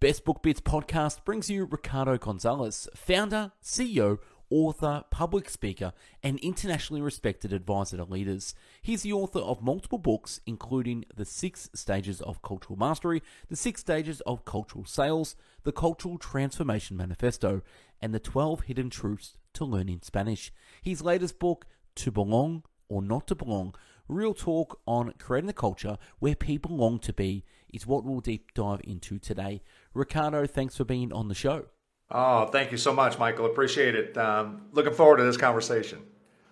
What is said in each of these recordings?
Best Book Bits podcast brings you Ricardo Gonzalez, founder, CEO, author, public speaker, and internationally respected advisor to leaders. He's the author of multiple books, including The Six Stages of Cultural Mastery, The Six Stages of Cultural Sales, The Cultural Transformation Manifesto, and The 12 Hidden Truths to Learning Spanish. His latest book, To Belong or Not to Belong, real talk on creating the culture where people long to be, is what we'll deep dive into today. Ricardo, thanks for being on the show. Oh, thank you so much, Michael. Appreciate it. Um, looking forward to this conversation.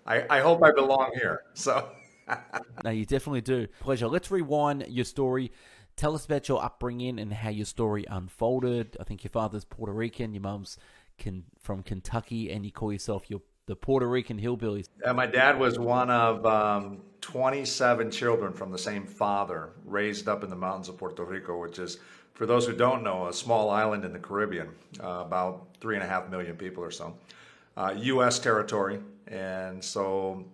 I, I hope I belong here. So, no, you definitely do. Pleasure. Let's rewind your story. Tell us about your upbringing and how your story unfolded. I think your father's Puerto Rican, your mum's can, from Kentucky, and you call yourself your the Puerto Rican hillbillies. Uh, my dad was one of um, 27 children from the same father, raised up in the mountains of Puerto Rico, which is, for those who don't know, a small island in the Caribbean, uh, about three and a half million people or so, uh, U.S. territory. And so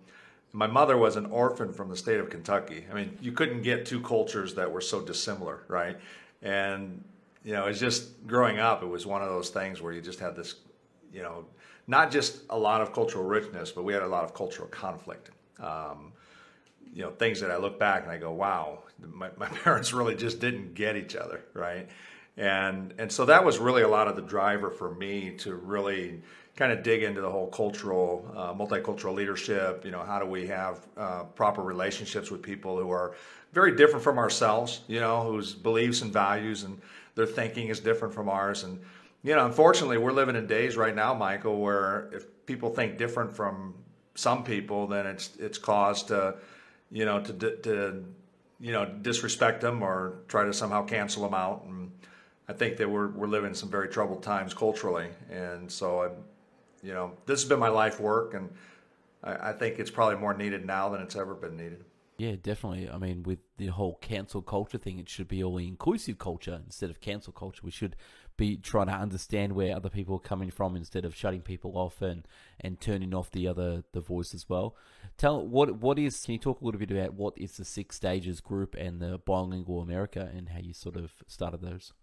my mother was an orphan from the state of Kentucky. I mean, you couldn't get two cultures that were so dissimilar, right? And, you know, it's just growing up, it was one of those things where you just had this, you know, not just a lot of cultural richness, but we had a lot of cultural conflict. Um, you know, things that I look back and I go, wow, my, my parents really just didn't get each other, right? And and so that was really a lot of the driver for me to really kind of dig into the whole cultural, uh, multicultural leadership. You know, how do we have uh, proper relationships with people who are very different from ourselves? You know, whose beliefs and values and their thinking is different from ours, and you know, unfortunately, we're living in days right now, Michael, where if people think different from some people, then it's it's cause to, you know, to to you know disrespect them or try to somehow cancel them out. And I think that we're we're living some very troubled times culturally, and so I, you know, this has been my life work, and I, I think it's probably more needed now than it's ever been needed. Yeah, definitely. I mean, with the whole cancel culture thing, it should be all inclusive culture instead of cancel culture. We should be trying to understand where other people are coming from instead of shutting people off and, and turning off the other the voice as well. Tell what what is can you talk a little bit about what is the six stages group and the bilingual America and how you sort of started those?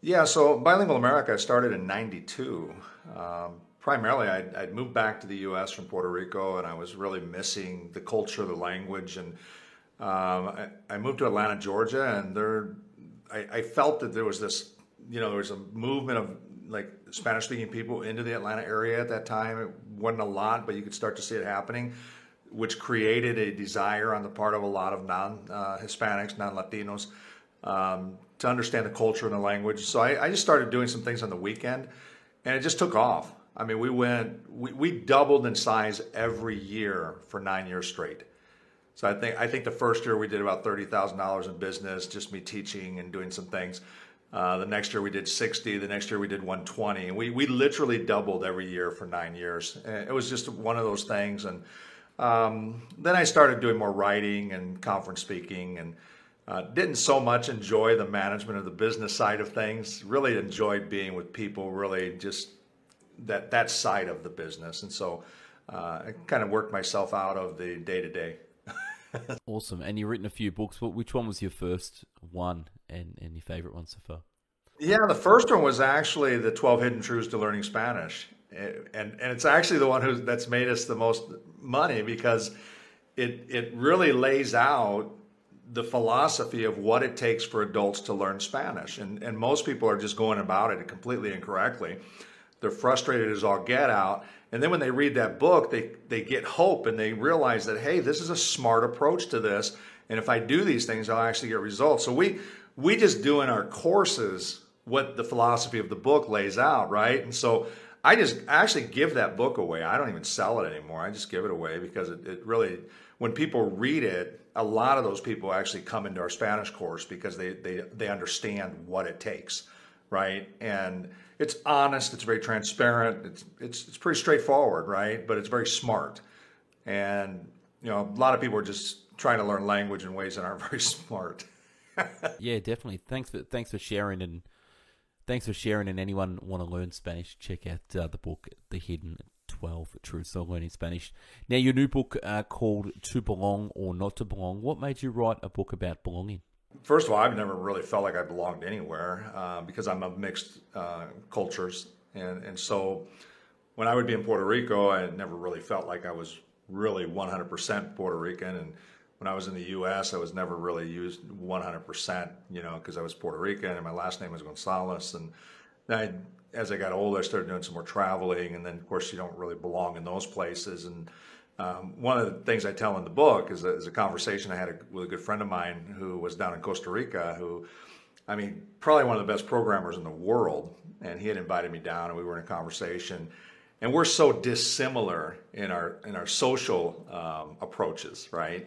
Yeah, so bilingual America started in '92. Um, primarily, I'd, I'd, moved back to the U.S. from Puerto Rico, and I was really missing the culture, the language, and um, I, I, moved to Atlanta, Georgia, and there, I, I felt that there was this you know, there was a movement of like Spanish speaking people into the Atlanta area at that time. It wasn't a lot, but you could start to see it happening, which created a desire on the part of a lot of non uh, Hispanics, non Latinos, um, to understand the culture and the language. So I, I, just started doing some things on the weekend, and it just took off. I mean, we went, we, we doubled in size every year for nine years straight. So I think I think the first year we did about thirty thousand dollars in business, just me teaching and doing some things. Uh, the next year we did 60. The next year we did 120. And we, we literally doubled every year for nine years. It was just one of those things. And um, then I started doing more writing and conference speaking and uh, didn't so much enjoy the management of the business side of things. Really enjoyed being with people, really just that, that side of the business. And so uh, I kind of worked myself out of the day to day. awesome. And you've written a few books, but which one was your first one and, any favorite one so far? Yeah, the first one was actually the 12 Hidden Truths to Learning Spanish. Eh, and, and it's actually the one who, that's made us the most money because it, it really lays out the philosophy of what it takes for adults to learn Spanish. And, and most people are just going about it completely incorrectly. They're frustrated as all get out. And then when they read that book, they, they get hope and they realize that, hey, this is a smart approach to this. And if I do these things, I'll actually get results. So we, we just do in our courses what the philosophy of the book lays out, right? And so I just actually give that book away. I don't even sell it anymore. I just give it away because it, it really, when people read it, a lot of those people actually come into our Spanish course because they, they, they understand what it takes, right? And it's honest, it's very transparent, it's, it's, it's pretty straightforward, right? But it's very smart. And, you know, a lot of people are just trying to learn language in ways that aren't very smart. yeah, definitely. Thanks for, thanks for sharing and thanks for sharing. And anyone want to learn Spanish, check out uh, the book, The Hidden 12 Truths of Learning Spanish. Now, your new book uh, called To Belong or Not to Belong, what made you write a book about belonging? first of all, I've never really felt like I belonged anywhere uh, because I'm of mixed uh, cultures, and and so when I would be in Puerto Rico, I never really felt like I was really 100% Puerto Rican, and when I was in the U.S., I was never really used 100%, you know, because I was Puerto Rican and my last name was Gonzalez, and I, as I got older, I started doing some more traveling, and then of course you don't really belong in those places, and um, one of the things I tell in the book is a, is a conversation I had a, with a good friend of mine who was down in Costa Rica, who, I mean, probably one of the best programmers in the world. And he had invited me down, and we were in a conversation. And we're so dissimilar in our in our social um, approaches, right?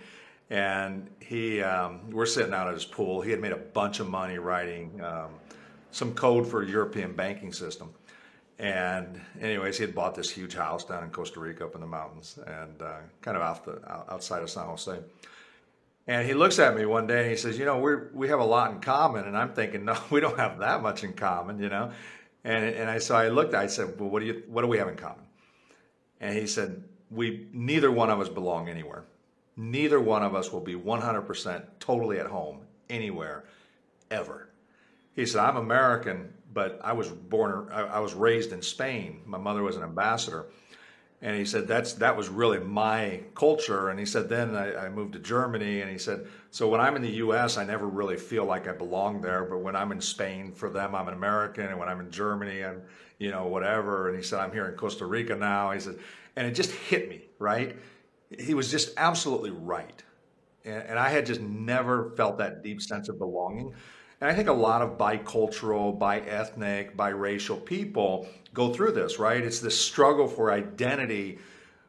And he, um, we're sitting out at his pool. He had made a bunch of money writing um, some code for a European banking system and anyways, he had bought this huge house down in Costa Rica up in the mountains and uh, kind of off the, outside of San Jose. And he looks at me one day and he says, You know, we we have a lot in common. And I'm thinking, No, we don't have that much in common, you know? And, and I, so I looked, I said, Well, what do, you, what do we have in common? And he said, we Neither one of us belong anywhere. Neither one of us will be 100% totally at home anywhere, ever. He said, I'm American, but I was born, I, was raised in Spain. My mother was an ambassador. And he said, that's, that was really my culture. And he said, then I, I, moved to Germany. And he said, so when I'm in the US, I never really feel like I belong there. But when I'm in Spain, for them, I'm an American. And when I'm in Germany, I'm, you know, whatever. And he said, I'm here in Costa Rica now. He said, and it just hit me, right? He was just absolutely right. And, and I had just never felt that deep sense of belonging. And I think a lot of bicultural, bi-ethnic, biracial people go through this, right? It's this struggle for identity,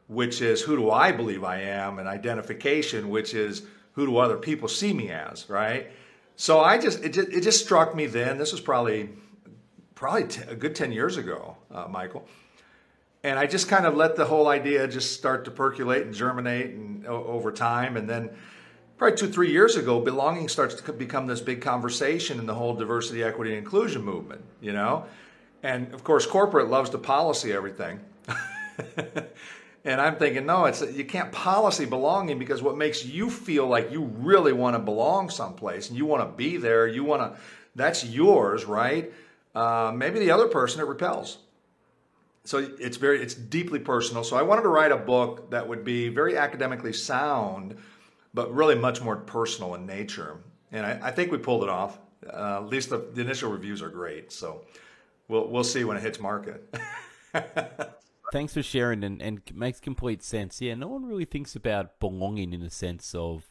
which is who do I believe I am, and identification, which is who do other people see me as, right? So I just it just, it just struck me then. This was probably probably t- a good ten years ago, uh, Michael. And I just kind of let the whole idea just start to percolate and germinate and over time, and then probably two, three years ago, belonging starts to become this big conversation in the whole diversity, equity, and inclusion movement, you know? And of course, corporate loves to policy everything. and I'm thinking, no, it's you can't policy belonging because what makes you feel like you really want to belong someplace and you want to be there, you want to, that's yours, right? Uh, maybe the other person it repels. So it's very, it's deeply personal. So I wanted to write a book that would be very academically sound but really much more personal in nature. And I, I think we pulled it off. Uh, at least the, the, initial reviews are great. So we'll we'll see when it hits market. Thanks for sharing, and, and makes complete sense. Yeah, no one really thinks about belonging in a sense of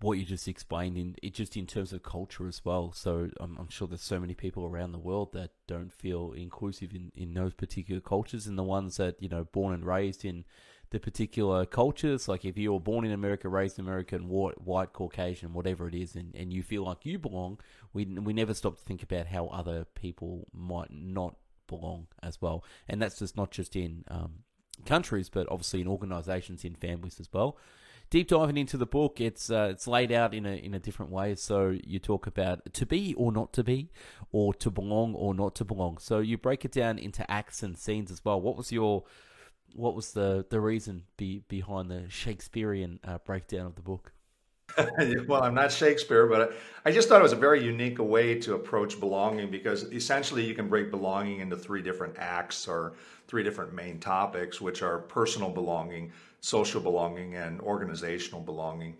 what you just explained in it just in terms of culture as well. So I'm, I'm, sure there's so many people around the world that don't feel inclusive in, in those particular cultures, and the ones that you know born and raised in the particular cultures. Like if you were born in America, raised in America, white, white Caucasian, whatever it is, and, and you feel like you belong, we we never stop to think about how other people might not belong as well. And that's just not just in um, countries, but obviously in organisations, in families as well. Deep diving into the book, it's uh, it's laid out in a in a different way. So you talk about to be or not to be, or to belong or not to belong. So you break it down into acts and scenes as well. What was your what was the the reason be, behind the Shakespearean uh, breakdown of the book? well, I'm not Shakespeare, but I just thought it was a very unique way to approach belonging because essentially you can break belonging into three different acts or three different main topics, which are personal belonging, social belonging, and organizational belonging.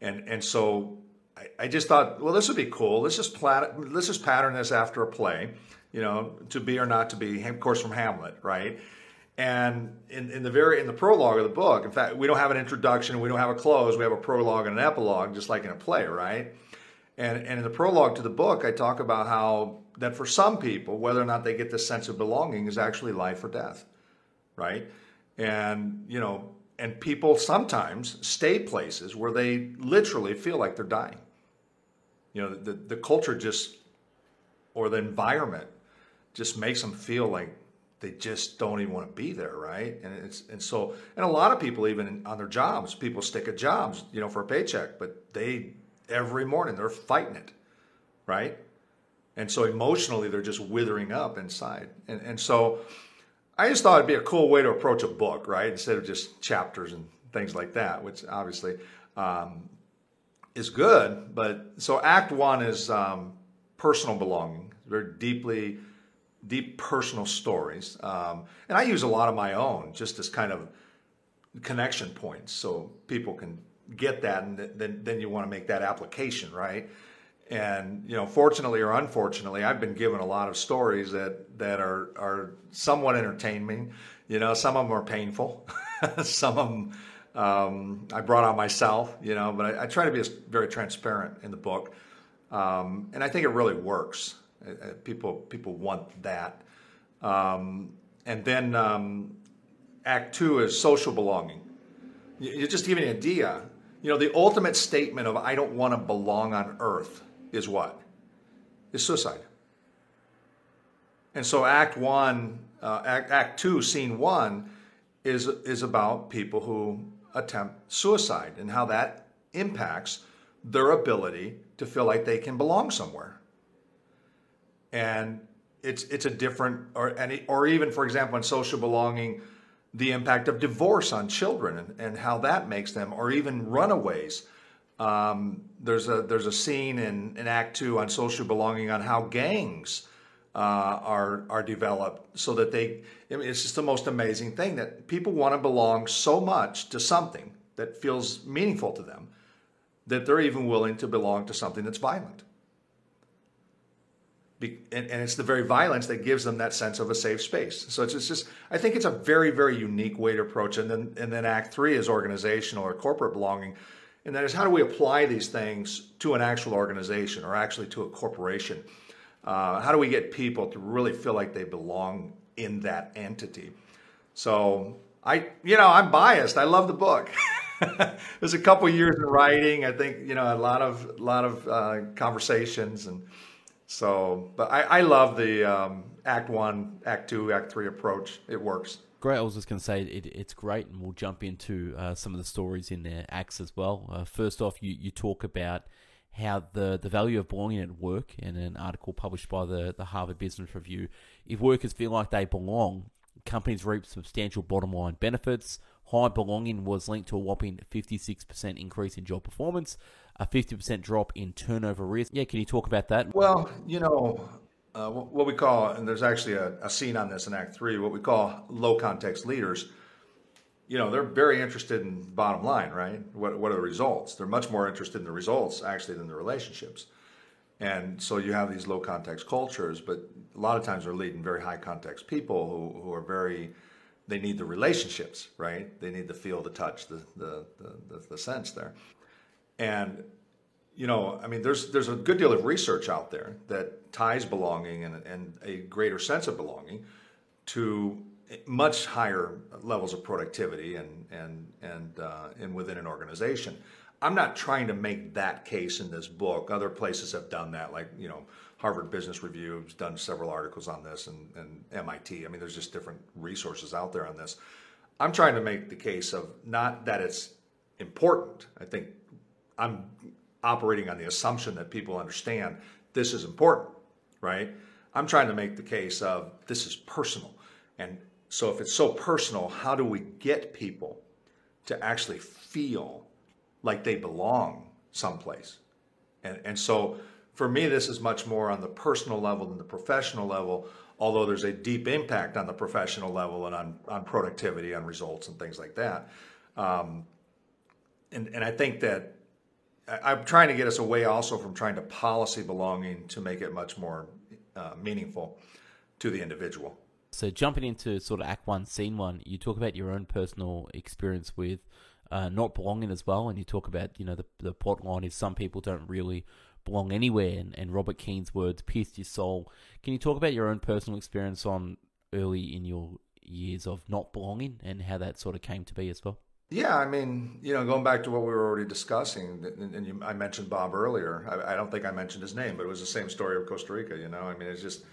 And and so I, I just thought, well, this would be cool. Let's just plat- let's just pattern this after a play, you know, to be or not to be, of course, from Hamlet, right? And in, in the very in the prologue of the book, in fact, we don't have an introduction, we don't have a close, we have a prologue and an epilogue, just like in a play, right? And and in the prologue to the book, I talk about how that for some people, whether or not they get this sense of belonging is actually life or death, right? And you know, and people sometimes stay places where they literally feel like they're dying. You know, the the culture just or the environment just makes them feel like they just don't even want to be there, right? And it's and so and a lot of people even on their jobs, people stick at jobs, you know, for a paycheck, but they every morning they're fighting it, right? And so emotionally they're just withering up inside. And and so I just thought it'd be a cool way to approach a book, right? Instead of just chapters and things like that, which obviously um, is good, but so Act One is um, personal belonging, very deeply, deep personal stories, um, and I use a lot of my own just as kind of connection points, so people can get that, and then then you want to make that application, right? And you know, fortunately or unfortunately, I've been given a lot of stories that that are are somewhat entertaining. You know, some of them are painful, some of them um, I brought on myself. You know, but I, I, try to be very transparent in the book, um, and I think it really works. Uh, uh, people people want that. Um, and then um, Act Two is social belonging. You, you just give an idea. You know, the ultimate statement of "I don't want to belong on Earth." is what? Is suicide. And so Act One, uh, Act, Act Two, Scene One, is is about people who attempt suicide and how that impacts their ability to feel like they can belong somewhere. And it's it's a different or any or even for example in social belonging, the impact of divorce on children and, and how that makes them, or even runaways um, there's a there's a scene in, in Act Two on social belonging on how gangs uh, are are developed so that they. I mean, it's just the most amazing thing that people want to belong so much to something that feels meaningful to them that they're even willing to belong to something that's violent. And, it's the very violence that gives them that sense of a safe space. So it's, just, I think it's a very, very unique way to approach. And then, and then Act Three is organizational or corporate belonging and that is how do we apply these things to an actual organization or actually to a corporation? Uh, how do we get people to really feel like they belong in that entity? So I, you know, I'm biased. I love the book. There's a couple years in writing. I think you know a lot of lot of uh, conversations, and so. But I, I love the um, Act One, Act Two, Act Three approach. It works. Great. I was just going to say it, it's great, and we'll jump into uh, some of the stories in their acts as well. Uh, first off, you, you talk about how the, the value of belonging at work in an article published by the, the Harvard Business Review. If workers feel like they belong, companies reap substantial bottom line benefits. High belonging was linked to a whopping 56% increase in job performance, a 50% drop in turnover risk. Yeah, can you talk about that? Well, you know, uh, what we call, and there's actually a, a, scene on this in Act Three, what we call low context leaders. You know, they're very interested in bottom line, right? What, what are the results? They're much more interested in the results actually than the relationships. And so you have these low context cultures, but a lot of times they're leading very high context people who, who are very, they need the relationships, right? They need the feel, the touch, the, the, the, the, the sense there. And you know, I mean, there's there's a good deal of research out there that ties belonging and, and a greater sense of belonging to much higher levels of productivity and and and uh, and within an organization. I'm not trying to make that case in this book. Other places have done that, like you know, Harvard Business Review has done several articles on this, and, and MIT. I mean, there's just different resources out there on this. I'm trying to make the case of not that it's important. I think I'm operating on the assumption that people understand this is important, right? I'm trying to make the case of this is personal. And so if it's so personal, how do we get people to actually feel like they belong someplace? And, and so for me, this is much more on the personal level than the professional level, although there's a deep impact on the professional level and on, on productivity, on results, and things like that. Um, and, and I think that I'm trying to get us away also from trying to policy belonging to make it much more uh, meaningful to the individual. So jumping into sort of Act One, Scene One, you talk about your own personal experience with uh, not belonging as well, and you talk about you know the the plot line is some people don't really belong anywhere, and, and Robert Keene's words pierced your soul. Can you talk about your own personal experience on early in your years of not belonging and how that sort of came to be as well? Yeah, I mean, you know, going back to what we were already discussing, and you, I mentioned Bob earlier. I, I, don't think I mentioned his name, but it was the same story of Costa Rica. You know, I mean, it's just,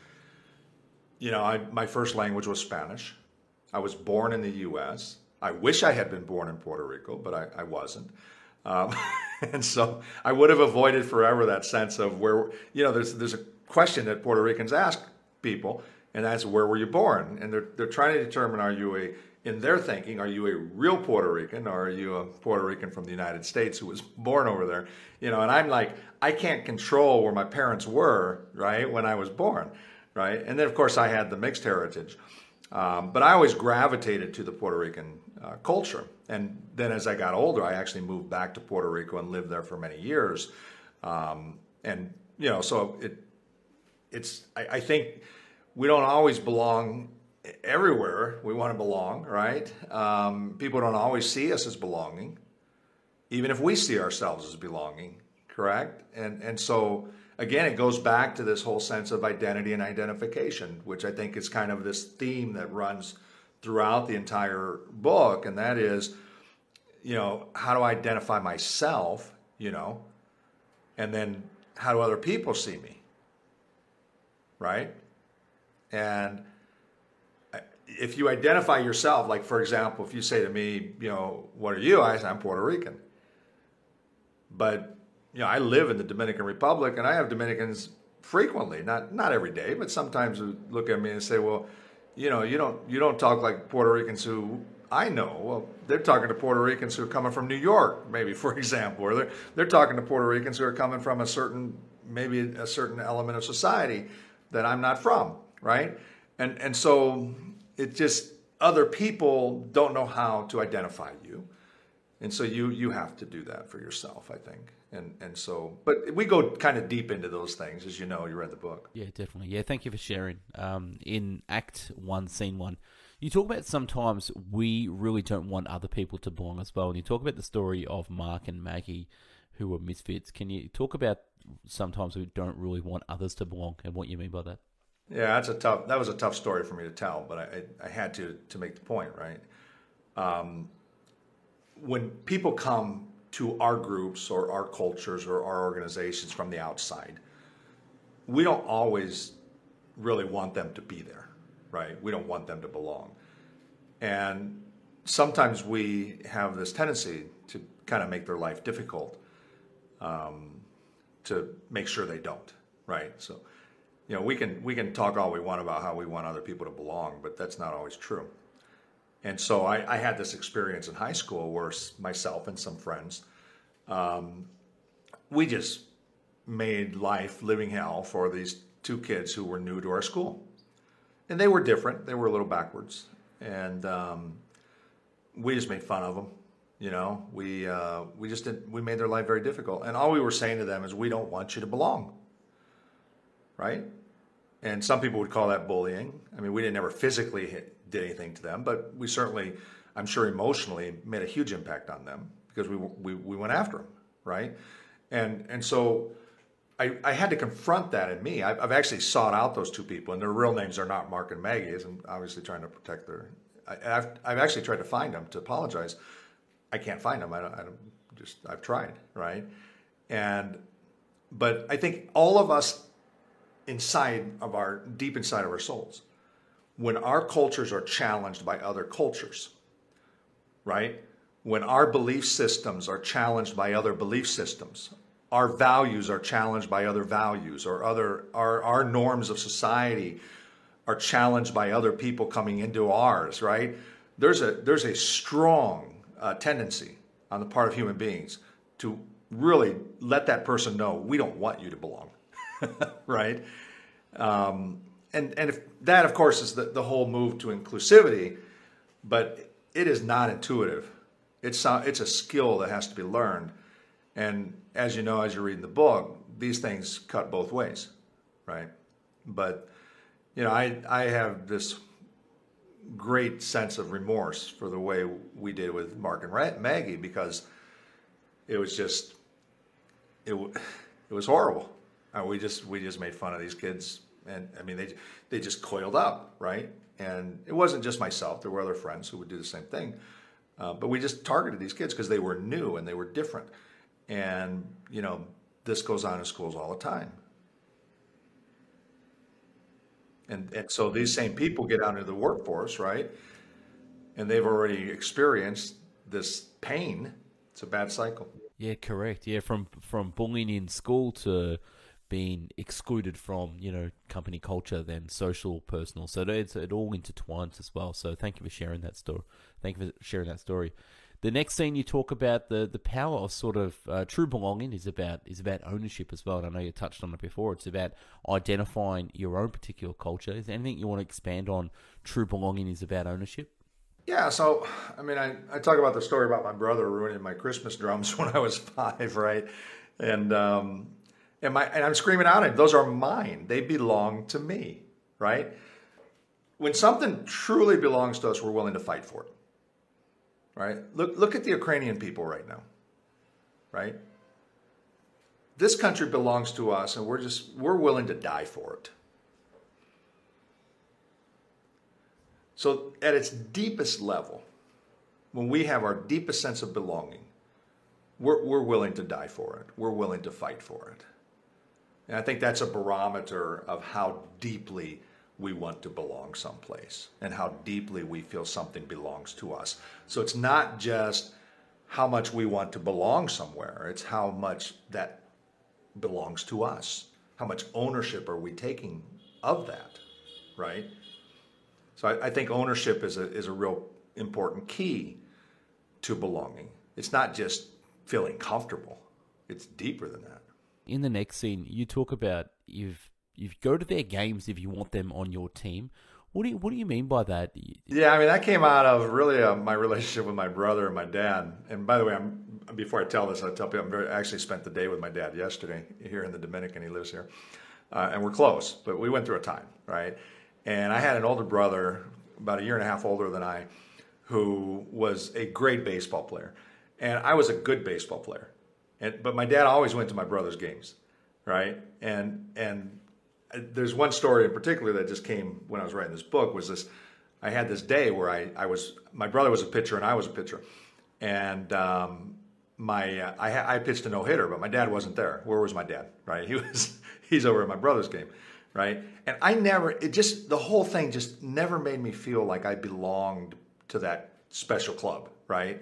you know, I, my first language was Spanish. I was born in the U.S. I wish I had been born in Puerto Rico, but I, I wasn't. Um, and so I would have avoided forever that sense of where, you know, there's there's a question that Puerto Ricans ask people, and that's where were you born? And they're they're trying to determine are you a in their thinking, are you a real Puerto Rican or are you a Puerto Rican from the United States who was born over there? You know, and I'm like, I can't control where my parents were, right, when I was born, right? And then, of course, I had the mixed heritage. Um, but I always gravitated to the Puerto Rican uh, culture. And then as I got older, I actually moved back to Puerto Rico and lived there for many years. Um, and, you know, so it, it's, I, I think we don't always belong everywhere we want to belong, right? Um, people don't always see us as belonging, even if we see ourselves as belonging, correct? And and so again, it goes back to this whole sense of identity and identification, which I think is kind of this theme that runs throughout the entire book, and that is, you know, how do I identify myself, you know, and then how do other people see me, right? And if you identify yourself, like for example, if you say to me, you know, what are you? I say, I'm Puerto Rican. But, you know, I live in the Dominican Republic and I have Dominicans frequently, not not every day, but sometimes look at me and say, well, you know, you don't you don't talk like Puerto Ricans who I know. Well, they're talking to Puerto Ricans who are coming from New York, maybe for example, or they're they're talking to Puerto Ricans who are coming from a certain maybe a certain element of society that I'm not from, right? And and so it just other people don't know how to identify you. And so you you have to do that for yourself i think. And and so but we go kind of deep into those things as you know you read the book. Yeah definitely. Yeah thank you for sharing um, in act one scene one. You talk about sometimes we really don't want other people to belong as well. And you talk about the story of mark and maggie who were misfits. Can you talk about sometimes we don't really want others to belong and what you mean by that yeah, that's a tough. That was a tough story for me to tell, but I, I, I had to to make the point, right? Um, when people come to our groups or our cultures or our organizations from the outside, we don't always really want them to be there, right? We don't want them to belong, and sometimes we have this tendency to kind of make their life difficult um, to make sure they don't, right? So you know, we can we can talk all we want about how we want other people to belong, but that's not always true. And so I, I had this experience in high school where myself and some friends, um, we just made life living hell for these two kids who were new to our school, and they were different. They were a little backwards, and um, we just made fun of them. You know, we uh, we just did, we made their life very difficult, and all we were saying to them is, we don't want you to belong right? And some people would call that bullying. I mean, we didn't ever physically hit, did anything to them, but we certainly, I'm sure, emotionally made a huge impact on them because we we, we went after them, right? And and so. I, I had to confront that in me. I've, I've actually sought out those two people, and their real names are not Mark and Maggie. As I'm obviously trying to protect their. I, have I've actually tried to find them to apologize. I can't find them. I don't, I don't just I've tried, right? And but I think all of us inside of our deep inside of our souls. When our cultures are challenged by other cultures right? When our belief systems are challenged by other belief systems our values are challenged by other values or other our, our norms of society are challenged by other people coming into ours right? There's a there's a strong uh, tendency on the part of human beings to really let that person know we don't want you to belong right? Um, and and if that, of course, is the, the whole move to inclusivity, but it is not intuitive. It's a, it's a skill that has to be learned. And as you know, as you're reading the book, these things cut both ways, right? But you know, I I have this great sense of remorse for the way we did with Mark and Maggie because it was just it it was horrible. We just we just made fun of these kids, and I mean they they just coiled up, right? And it wasn't just myself; there were other friends who would do the same thing. Uh, but we just targeted these kids because they were new and they were different. And you know, this goes on in schools all the time. And and so these same people get out into the workforce, right? And they've already experienced this pain. It's a bad cycle. Yeah, correct. Yeah, from from bullying in school to being excluded from you know company culture than social personal. So it's it all intertwines as well. So thank you for sharing that story thank you for sharing that story. The next scene you talk about the the power of sort of uh, true belonging is about is about ownership as well. And i know you touched on it before. It's about identifying your own particular culture. Is there anything you want to expand on true belonging is about ownership? Yeah, so I mean, I, I talk about the story about my brother ruining my Christmas drums when I was five, right? And um, and my and I'm screaming out at him, those are mine. They belong to me, right? When something truly belongs to us, we're willing to fight for it. Right? Look look at the Ukrainian people right now. Right? This country belongs to us and we're just we're willing to die for it. So at its deepest level, when we have our deepest sense of belonging, we're, we're willing to die for it. We're willing to fight for it. And I think that's a barometer of how deeply we want to belong someplace and how deeply we feel something belongs to us. So it's not just how much we want to belong somewhere, it's how much that belongs to us. How much ownership are we taking of that, right? So I, I think ownership is a, is a real important key to belonging. It's not just feeling comfortable, it's deeper than that in the next scene, you talk about you've you go to their games if you want them on your team. What do you What do you mean by that? Yeah, I mean that came out of really uh, my relationship with my brother and my dad. And by the way, I'm before I tell this, I tell people I'm very, I actually spent the day with my dad yesterday here in the Dominican. He lives here, uh, and we're close. But we went through a time, right? And I had an older brother, about a year and a half older than I, who was a great baseball player, and I was a good baseball player. And but my dad always went to my brother's games, right? And and there's one story in particular that just came when I was writing this book was this. I had this day where I, I was my brother was a pitcher and I was a pitcher, and um, my uh, I, I pitched a no hitter, but my dad wasn't there. Where was my dad? Right? He was he's over at my brother's game, right? And I never it just the whole thing just never made me feel like I belonged to that special club, right?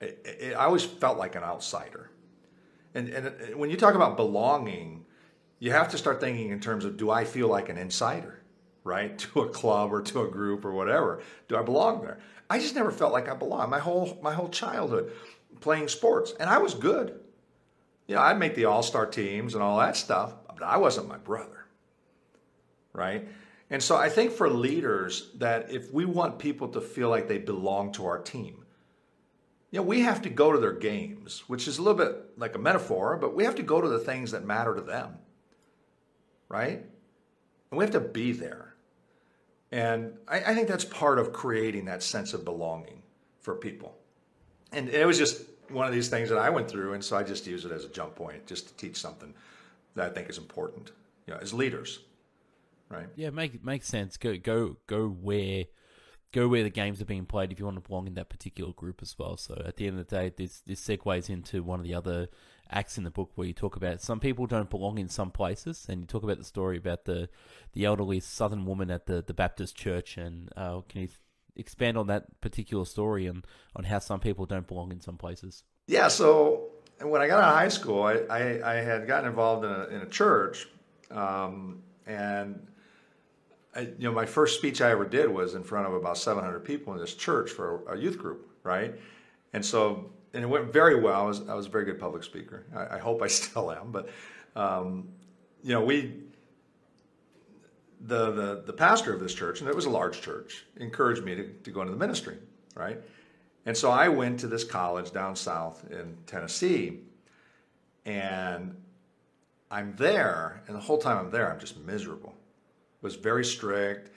It, it, I always felt like an outsider, and, and uh, when you talk about belonging, you have to start thinking in terms of do I feel like an insider, right? To a club or to a group or whatever. Do I belong there? I just never felt like I belonged. My whole my whole childhood playing sports, and I was good. You know, I'd make the all star teams and all that stuff, but I wasn't my brother, right? And so I think for leaders that if we want people to feel like they belong to our team, you know, we have to go to their games, which is a little bit like a metaphor, but we have to go to the things that matter to them, right? And we have to be there. And I, I think that's part of creating that sense of belonging for people. And it was just one of these things that I went through, and so I just use it as a jump point, just to teach something that I think is important, you know, as leaders, right? Yeah, make makes sense. Go go go where go where the games are being played if you want to belong in that particular group as well. So at the end of the day, this this segues into one of the other acts in the book where you talk about some people don't belong in some places, and you talk about the story about the the elderly Southern woman at the the Baptist church. And uh, can you expand on that particular story and on how some people don't belong in some places? Yeah. So when I got out of high school, I I, I had gotten involved in a in a church, um, and I, you know, my first speech I ever did was in front of about 700 people in this church for a, youth group, right? And so, and it went very well. I was, I was a very good public speaker. I, I hope I still am, but, um, you know, we, the, the, the pastor of this church, and it was a large church, encouraged me to, to go into the ministry, right? And so I went to this college down south in Tennessee, and I'm there, and the whole time I'm there, I'm just miserable was very strict,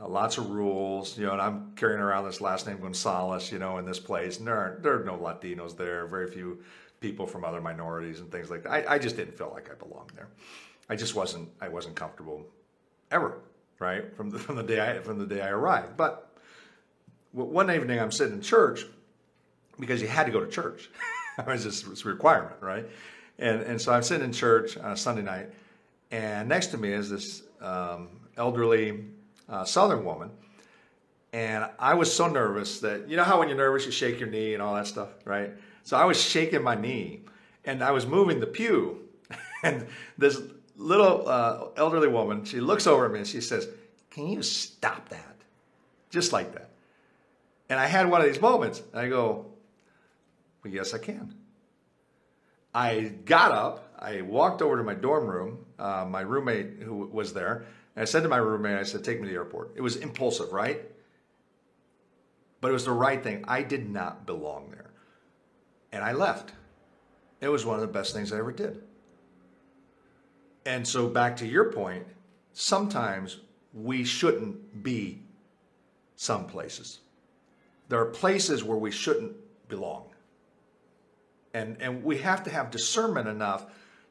uh, lots of rules, you know, and I'm carrying around this last name Gonzalez, you know, in this place. And there are, there are no Latinos there, very few people from other minorities and things like that. I, I just didn't feel like I belonged there. I just wasn't, I wasn't comfortable ever, right? From the, from the day I, from the day I arrived. But one evening I'm sitting in church because you had to go to church. it was just it's a requirement, right? And, and so I'm sitting in church on a Sunday night and next to me is this um, elderly uh, Southern woman. And I was so nervous that, you know how when you're nervous, you shake your knee and all that stuff, right? So I was shaking my knee and I was moving the pew. and this little uh, elderly woman, she looks over at me and she says, Can you stop that? Just like that. And I had one of these moments. I go, Well, yes, I can. I got up, I walked over to my dorm room, uh, my roommate who was there, and I said to my roommate, I said, Take me to the airport. It was impulsive, right? But it was the right thing. I did not belong there. And I left. It was one of the best things I ever did. And so, back to your point, sometimes we shouldn't be some places. There are places where we shouldn't belong. And, and we have to have discernment enough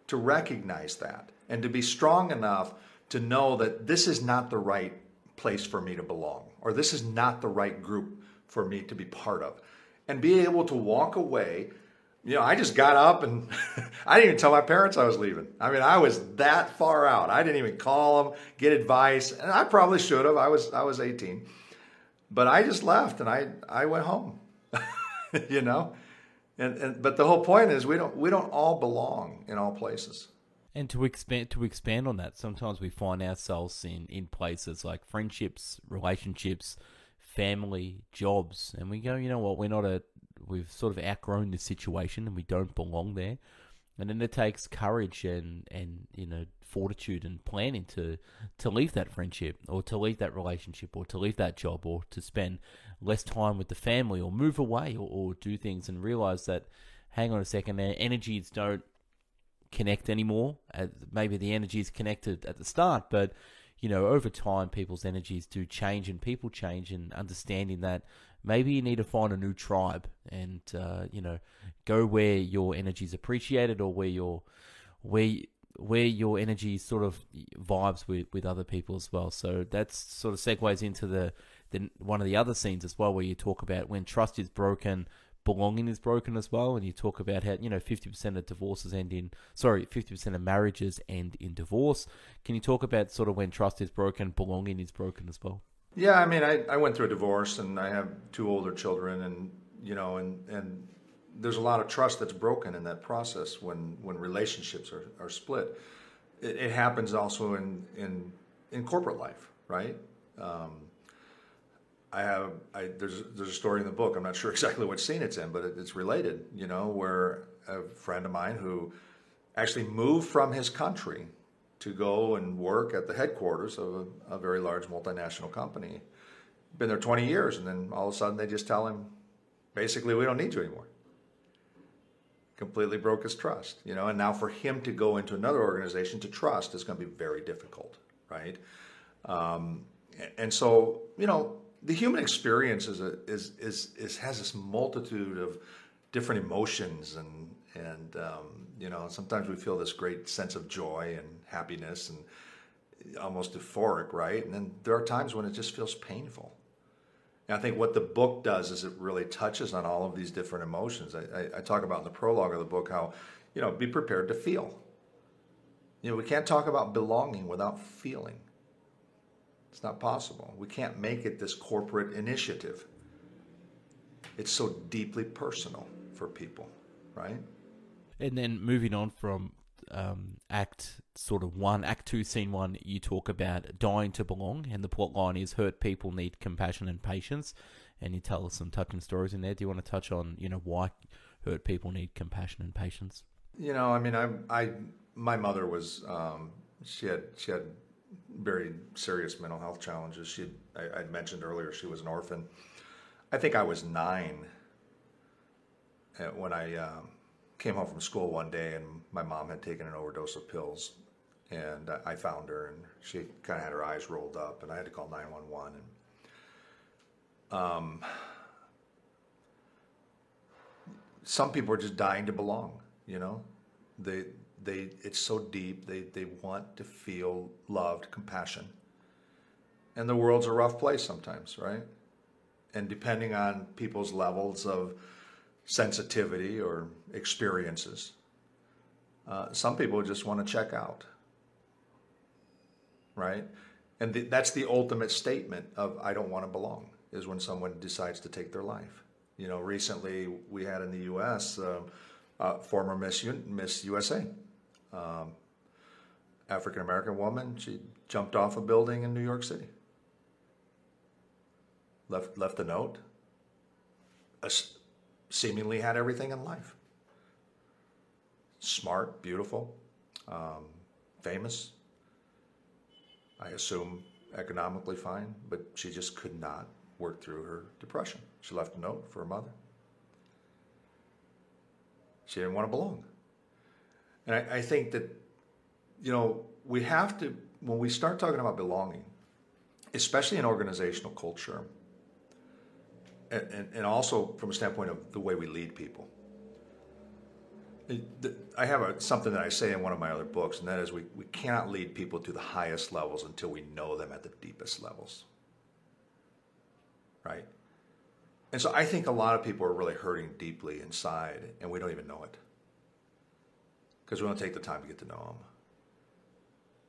to recognize that and to be strong enough to know that this is not the right place for me to belong or this is not the right group for me to be part of. And be able to walk away you know, I just got up and I didn't even tell my parents I was leaving. I mean, I was that far out. I didn't even call them, get advice, and I probably should have. I was I was 18. But I just left and I I went home. you know? And and but the whole point is we don't we don't all belong in all places. And to expand to expand on that, sometimes we find ourselves in in places like friendships, relationships, family, jobs, and we go, you know what, we're not a we've sort of outgrown this situation and we don't belong there. And then it takes courage and, and you know fortitude and planning to to leave that friendship or to leave that relationship or to leave that job or to spend less time with the family or move away or, or do things and realize that hang on a second their energies don't connect anymore maybe the energy is connected at the start but you know over time people's energies do change and people change and understanding that maybe you need to find a new tribe and uh, you know go where your energy is appreciated or where your where where your energy sort of vibes with, with other people as well. So that's sort of segues into the, the one of the other scenes as well, where you talk about when trust is broken, belonging is broken as well, and you talk about how you know fifty percent of divorces end in sorry fifty percent of marriages end in divorce. Can you talk about sort of when trust is broken, belonging is broken as well? Yeah, I mean, I, I went through a divorce and I have two older children, and you know, and and there's a lot of trust that's broken in that process when when relationships are, are split. It, it happens also in in in corporate life, right? Um, I have I, there's there's a story in the book. I'm not sure exactly what scene it's in, but it, it's related. You know, where a friend of mine who actually moved from his country to go and work at the headquarters of a, a, very large multinational company. Been there 20 years, and then all of a sudden they just tell him, basically, we don't need you anymore. Completely broke his trust, you know. And now for him to go into another organization to trust is going to be very difficult, right? Um, and so, you know, the human experience is, a, is, is, is has this multitude of different emotions and and um, you know sometimes we feel this great sense of joy and happiness and almost euphoric right? And then there are times when it just feels painful. And i think what the book does is it really touches on all of these different emotions. I, I, I talk about in the prologue of the book how you know be prepared to feel. You know we can't talk about belonging without feeling it's not possible we can't make it this corporate initiative it's so deeply personal for people right and then moving on from um, Act sort of one, Act two, Scene one, you talk about dying to belong, and the plot line is hurt people need compassion and patience, and you tell us some touching stories in there. Do you want to touch on you know why hurt people need compassion and patience? You know, I mean, I, I, my mother was, um, she had, she had very serious mental health challenges. She, I, I mentioned earlier, she was an orphan. I think I was nine uh, when I. Um, came home from school one day and my mom had taken an overdose of pills and I found her and she kind of had her eyes rolled up and I had to call 911 and um, some people are just dying to belong you know they they it's so deep they they want to feel loved compassion and the world's a rough place sometimes right and depending on people's levels of sensitivity or experiences. Uh, some people just want to check out, right? And that's the ultimate statement of I don't want to belong is when someone decides to take their life. You know, recently we had in the U.S. Uh, uh, former Miss, U- Miss USA. Um, African American woman. She jumped off a building in New York City. Left left a note. seemingly had everything in life. Smart, beautiful, um, famous. I assume economically fine, but she just could not work through her depression. She left a note for her mother. She didn't want to belong. And I, I think that, you know, we have to, when we start talking about belonging, especially in organizational culture, and, and, and also from a standpoint of the way we lead people. I have a, something that I say in one of my other books, and that is we, we cannot lead people to the highest levels until we know them at the deepest levels. Right? And so I think a lot of people are really hurting deeply inside, and we don't even know it because we don't take the time to get to know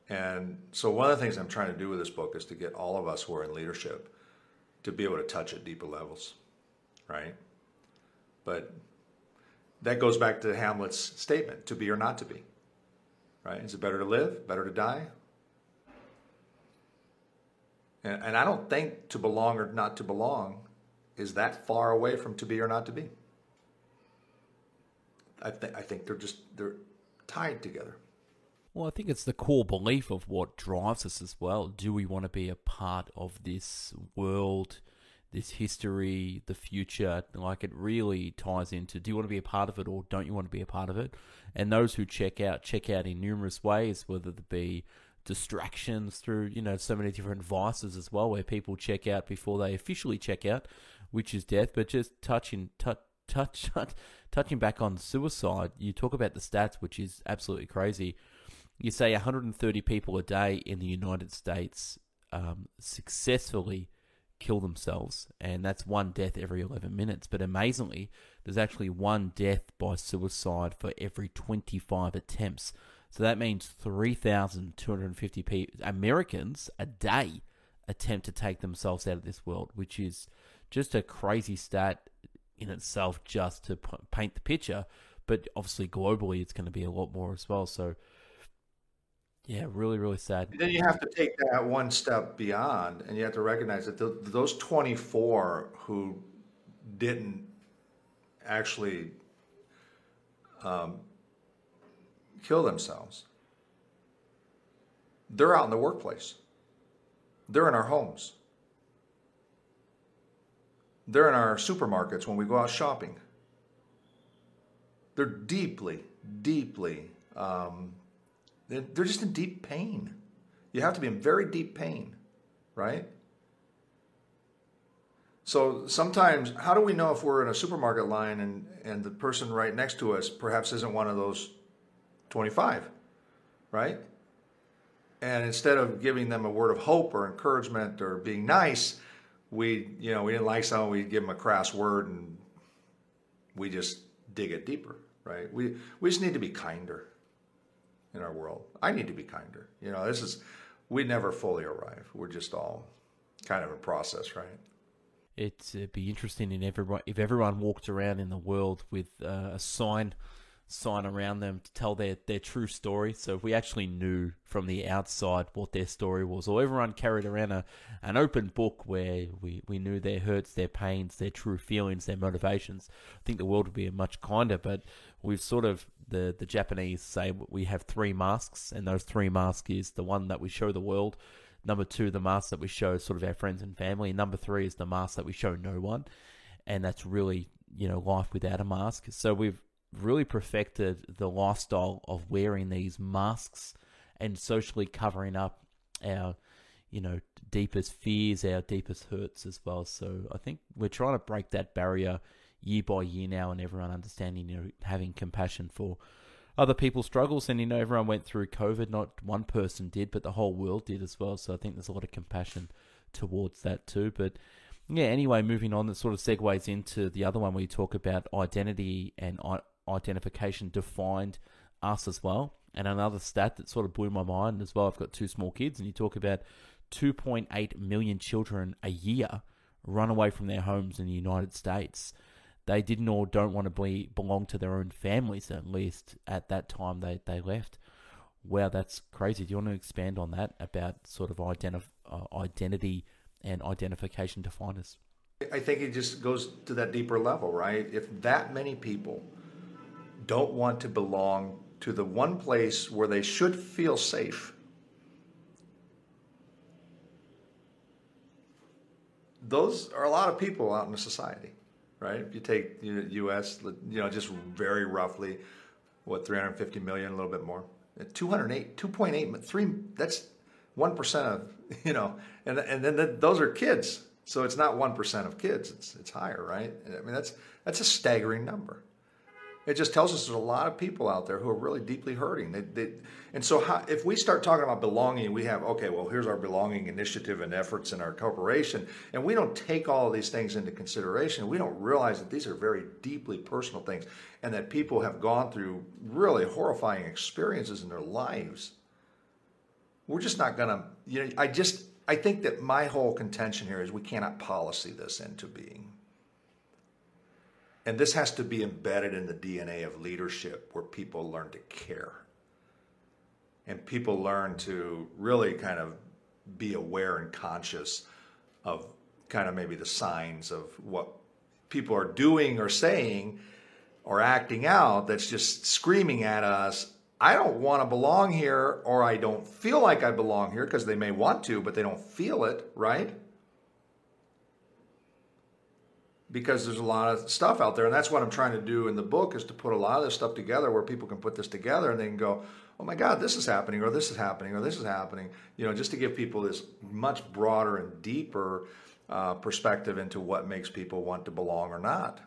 them. And so, one of the things I'm trying to do with this book is to get all of us who are in leadership to be able to touch at deeper levels, right? But that goes back to Hamlet's statement to be or not to be, right? Is it better to live, better to die? And, and I don't think to belong or not to belong is that far away from to be or not to be. I, th- I think they're just they're tied together. Well, I think it's the core belief of what drives us as well. Do we want to be a part of this world, this history, the future? Like it really ties into do you want to be a part of it or don't you want to be a part of it? And those who check out, check out in numerous ways, whether it be distractions through, you know, so many different vices as well, where people check out before they officially check out, which is death, but just touching, touch, touch, touching back on suicide, you talk about the stats, which is absolutely crazy. You say 130 people a day in the United States um, successfully kill themselves, and that's one death every 11 minutes. But amazingly, there's actually one death by suicide for every 25 attempts. So that means 3,250 people, Americans a day attempt to take themselves out of this world, which is just a crazy stat in itself just to p- paint the picture. But obviously, globally, it's going to be a lot more as well. So, yeah, really, really sad. Then you have to take that one step beyond, and you have to recognize that the, those 24 who didn't actually um, kill themselves, they're out in the workplace, they're in our homes. They're in our supermarkets when we go out shopping. They're deeply, deeply, um, they're, they're just in deep pain. You have to be in very deep pain, right? So sometimes, how do we know if we're in a supermarket line and, and the person right next to us perhaps isn't one of those 25, right? And instead of giving them a word of hope or encouragement or being nice, we, you know, we didn't like someone, we'd give them a crass word and we just dig it deeper, right? We, we just need to be kinder in our world. I need to be kinder. You know, this is, we never fully arrive. We're just all kind of a process, right? It'd be interesting in everyone if everyone walked around in the world with uh, a sign sign around them to tell their, their true story. So if we actually knew from the outside what their story was, or everyone carried around a, an open book where we, we knew their hurts, their pains, their true feelings, their motivations, I think the world would be much kinder. But we've sort of, the, the Japanese say we have three masks, and those three masks is the one that we show the world. Number two, the mask that we show sort of our friends and family. And number three is the mask that we show no one. And that's really, you know, life without a mask. So we've really perfected the lifestyle of wearing these masks and socially covering up our, you know, deepest fears, our deepest hurts as well. So I think we're trying to break that barrier year by year now, and everyone understanding, you know, having compassion for other people's struggles. And you know, everyone went through COVID. Not one person did, but the whole world did as well. So I think there's a lot of compassion towards that too. But yeah, anyway, moving on, that sort of segues into the other one where you talk about identity and identification defined us as well. And another stat that sort of blew my mind as well. I've got two small kids, and you talk about 2.8 million children a year run away from their homes in the United States. They didn't or don't want to be belong to their own families, at least at that time they, they left. Wow, that's crazy. Do you want to expand on that about sort of identif- uh, identity and identification definers? I think it just goes to that deeper level, right? If that many people don't want to belong to the one place where they should feel safe, those are a lot of people out in the society, right? If you take the U.S., you know, just very roughly, what 350 million, a little bit more, 208, 2.8, three. That's one percent of you know, and and then the, those are kids, so it's not one percent of kids. It's it's higher, right? I mean, that's that's a staggering number it just tells us there's a lot of people out there who are really deeply hurting. They, they, and so, how, if we start talking about belonging, we have okay, well, here's our belonging initiative and efforts in our corporation, and we don't take all of these things into consideration. We don't realize that these are very deeply personal things, and that people have gone through really horrifying experiences in their lives. We're just not to, you know, I just, I think that my whole contention here is we cannot policy this into being. And this has to be embedded in the DNA of leadership where people learn to care. And people learn to really kind of be aware and conscious of kind of maybe the signs of what people are doing or saying or acting out that's just screaming at us I don't want to belong here or I don't feel like I belong here because they may want to, but they don't feel it, right? Because there's a lot of stuff out there. And that's what i'm trying to do in the book is to put a lot of this stuff together where people can put this together and they can go oh my god this is happening or this is happening or this is happening you know just to give people this much broader and deeper uh, perspective into what makes people want to belong or not.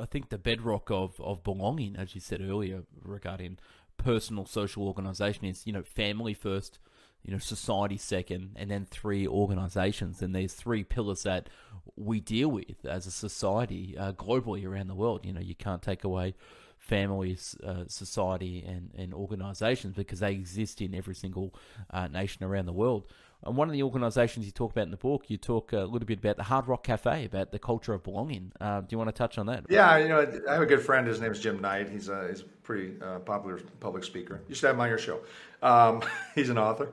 I think the bedrock of, of belonging as you said earlier regarding personal social organization is you know family first you know, society second, and then three organizations. And these three pillars that we deal with as a society uh, globally around the world. You know, you can't take away families, uh, society, and, and organizations because they exist in every single uh, nation around the world. And one of the organizations you talk about in the book, you talk a little bit about the Hard Rock Cafe, about the culture of belonging. Uh, do you want to touch on that? Yeah, you know, I have a good friend. His name is Jim Knight. He's a, he's a pretty uh, popular public speaker. You should have him on your show. Um, he's an author.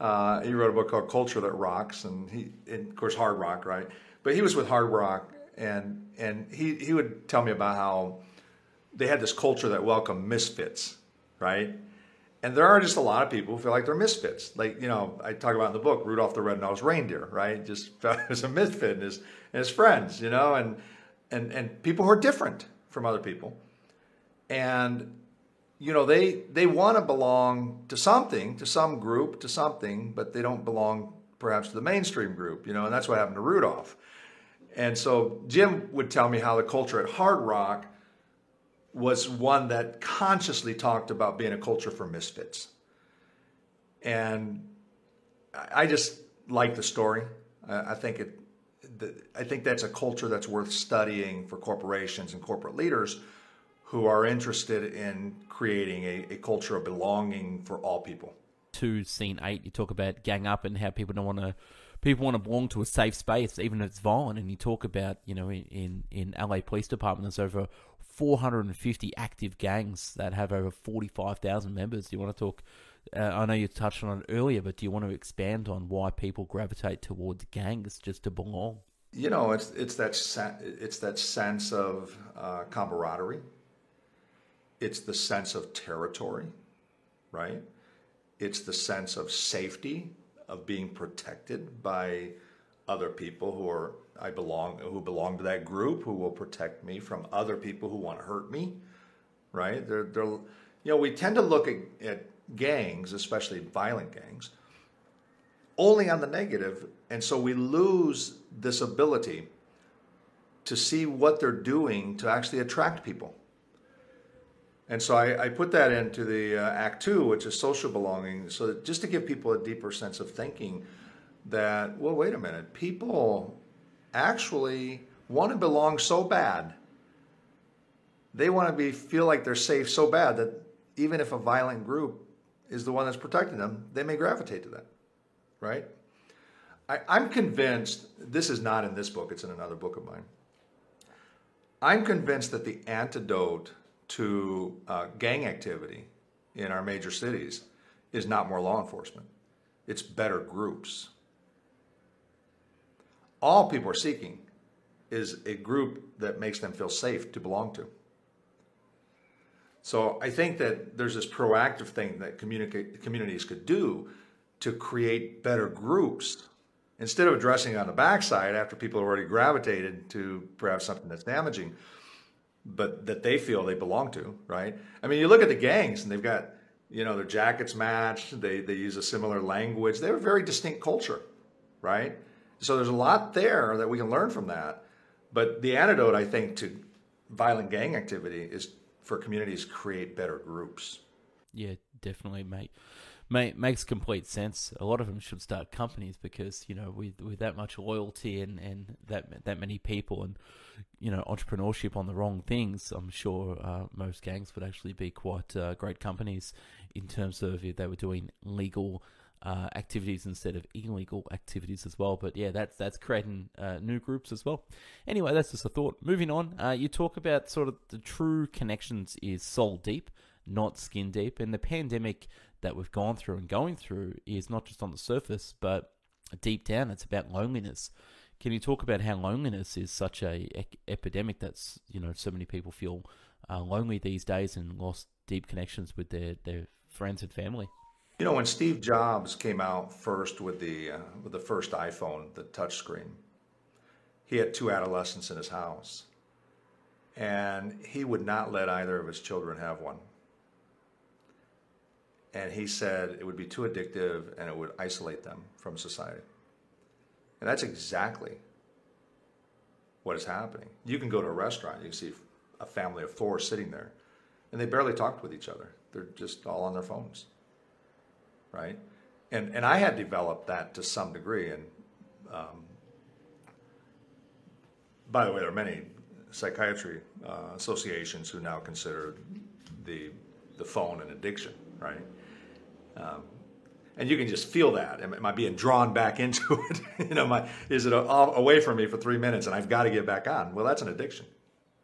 Uh, he wrote a book called Culture That Rocks, and he, and of course, Hard Rock, right? But he was with Hard Rock, and and he he would tell me about how they had this culture that welcomed misfits, right? And there are just a lot of people who feel like they're misfits. Like, you know, I talk about in the book, Rudolph the Red-Nosed Reindeer, right? Just as a misfit and his, and his friends, you know, and, and, and people who are different from other people. And you know they they want to belong to something to some group to something but they don't belong perhaps to the mainstream group you know and that's what happened to rudolph. And so jim would tell me how the culture at hard rock was one that consciously talked about being a culture for misfits. And i just like the story. I think it i think that's a culture that's worth studying for corporations and corporate leaders who are interested in creating a, a culture of belonging for all people. To scene eight, you talk about gang up and how people don't want to people want to belong to a safe space, even if it's violent. And you talk about, you know, in, in LA Police Department, there's over 450 active gangs that have over 45,000 members. Do you want to talk? Uh, I know you touched on it earlier, but do you want to expand on why people gravitate towards gangs just to belong? You know, it's it's that it's that sense of uh, camaraderie it's the sense of territory, right? It's the sense of safety, of being protected by other people who are I belong who belong to that group who will protect me from other people who want to hurt me, right? They're, they're you know we tend to look at, at gangs, especially violent gangs, only on the negative, and so we lose this ability to see what they're doing to actually attract people. And so I, I put that into the uh, Act Two, which is social belonging, so just to give people a deeper sense of thinking that, well, wait a minute, people actually want to belong so bad. They want to be feel like they're safe so bad that even if a violent group is the one that's protecting them, they may gravitate to that, right? I, I'm convinced this is not in this book; it's in another book of mine. I'm convinced that the antidote to uh, gang activity in our major cities is not more law enforcement, it's better groups. All people are seeking is a group that makes them feel safe to belong to. So I think that there's this proactive thing that communities could do to create better groups instead of addressing on the backside after people have already gravitated to perhaps something that's damaging, but that they feel they belong to, right? I mean, you look at the gangs and they've got, you know, their jackets matched, they, they use a similar language, they have a very distinct culture, right? So there's a lot there that we can learn from that. But the antidote, I think, to violent gang activity is for communities to create better groups. Yeah, definitely, mate. Mate, makes complete sense. A lot of them should start companies because you know with with that much loyalty and, and that that many people and you know entrepreneurship on the wrong things, I'm sure uh, most gangs would actually be quite uh, great companies in terms of if they were doing legal uh, activities instead of illegal activities as well. But yeah, that's that's creating uh, new groups as well. Anyway, that's just a thought. Moving on, uh, you talk about sort of the true connections is soul deep, not skin deep, and the pandemic that we've gone through and going through is not just on the surface, but deep down, it's about loneliness. Can you talk about how loneliness is such a epidemic that's you know so many people feel uh, lonely these days and lost deep connections with their their friends and family? You know, when Steve Jobs came out first with the uh, with the first iPhone, the touchscreen, he had two adolescents in his house, and he would not let either of his children have one. And he said it would be too addictive and it would isolate them from society. And that's exactly what is happening. You can go to a restaurant, you can see a family of four sitting there, and they barely talk with each other. They're just all on their phones right? And and I had developed that to some degree. And um, by the way, there are many psychiatry uh, associations who now consider the the phone an addiction, right? Um, and you can just feel that. Am, am, I being drawn back into it? you know, my is it a, away from me for three minutes and I've got to get back on? Well, that's an addiction,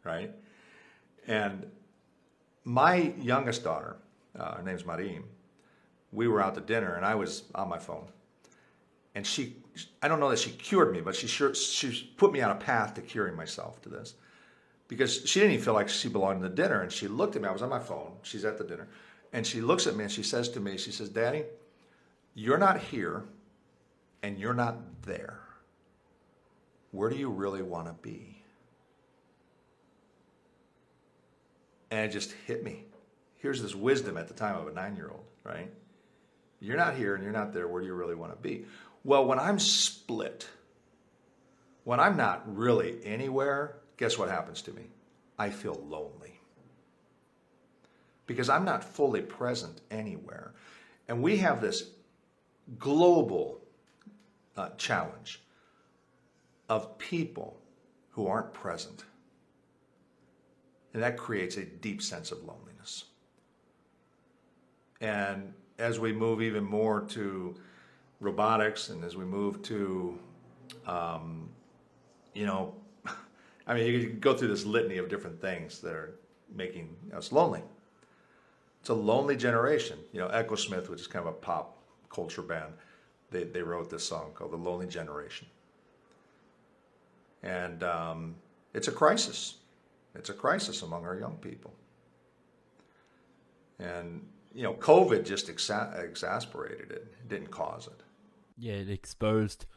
right? And my youngest daughter, uh, her name's Marim, we were out to dinner and I was on my phone. And she, I don't know that she cured me, but she sure, she put me on a path to curing myself to this. Because she didn't even feel like she belonged to the dinner. And she looked at me, I was on my phone, she's at the dinner. And she looks at me and she says to me, she says, Daddy, you're not here and you're not there. Where do you really want to be? And it just hit me. Here's this wisdom at the time of a nine year old, right? You're not here and you're not there. Where do you really want to be? Well, when I'm split, when I'm not really anywhere, guess what happens to me? I feel lonely. Because I'm not fully present anywhere. And we have this global uh, challenge of people who aren't present. And that creates a deep sense of loneliness. And as we move even more to robotics and as we move to, um, you know, I mean, you could go through this litany of different things that are making us lonely. It's a lonely generation. You know, Echosmith, which is kind of a pop culture band, they, they wrote this song called The Lonely Generation. And um, it's a crisis. It's a crisis among our young people. And you know, COVID just exa- exasperated it. It didn't cause it. Yeah, it exposed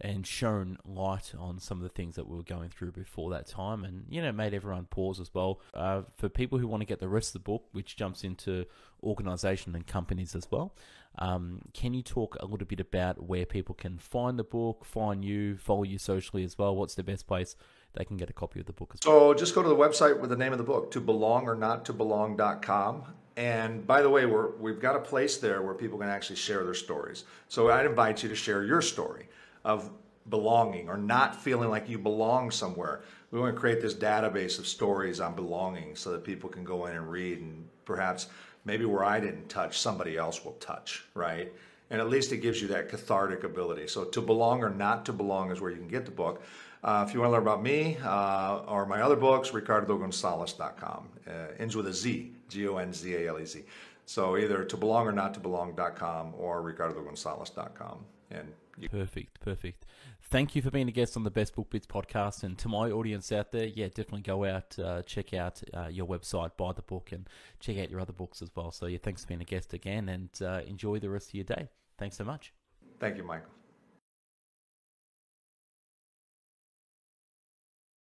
and shown light on some of the things that we were going through before that time, and you know, made everyone pause as well. Uh, for people who want to get the rest of the book, which jumps into organisation and companies as well, um, can you talk a little bit about where people can find the book, find you, follow you socially as well? What's the best place they can get a copy of the book as well? So just go to the website with the name of the book, to belong or not to belong.com. And by the way, we're, we've got a place there where people can actually share their stories. So I'd invite you to share your story of belonging or not feeling like you belong somewhere. We want to create this database of stories on belonging so that people can go in and read and perhaps maybe where I didn't touch, somebody else will touch, right? And at least it gives you that cathartic ability. So to belong or not to belong is where you can get the book. Uh, if you want to learn about me uh, or my other books, ricardogonzalez.com. Uh, ends with a Z. G O N Z A L E Z. So either to belong or not to belong.com or ricardogonzalez.com. And perfect, perfect. Thank you for being a guest on the Best Book Bits podcast. And to my audience out there, yeah, definitely go out, uh, check out uh, your website, buy the book, and check out your other books as well. So, yeah, thanks for being a guest again and uh, enjoy the rest of your day. Thanks so much. Thank you, Michael.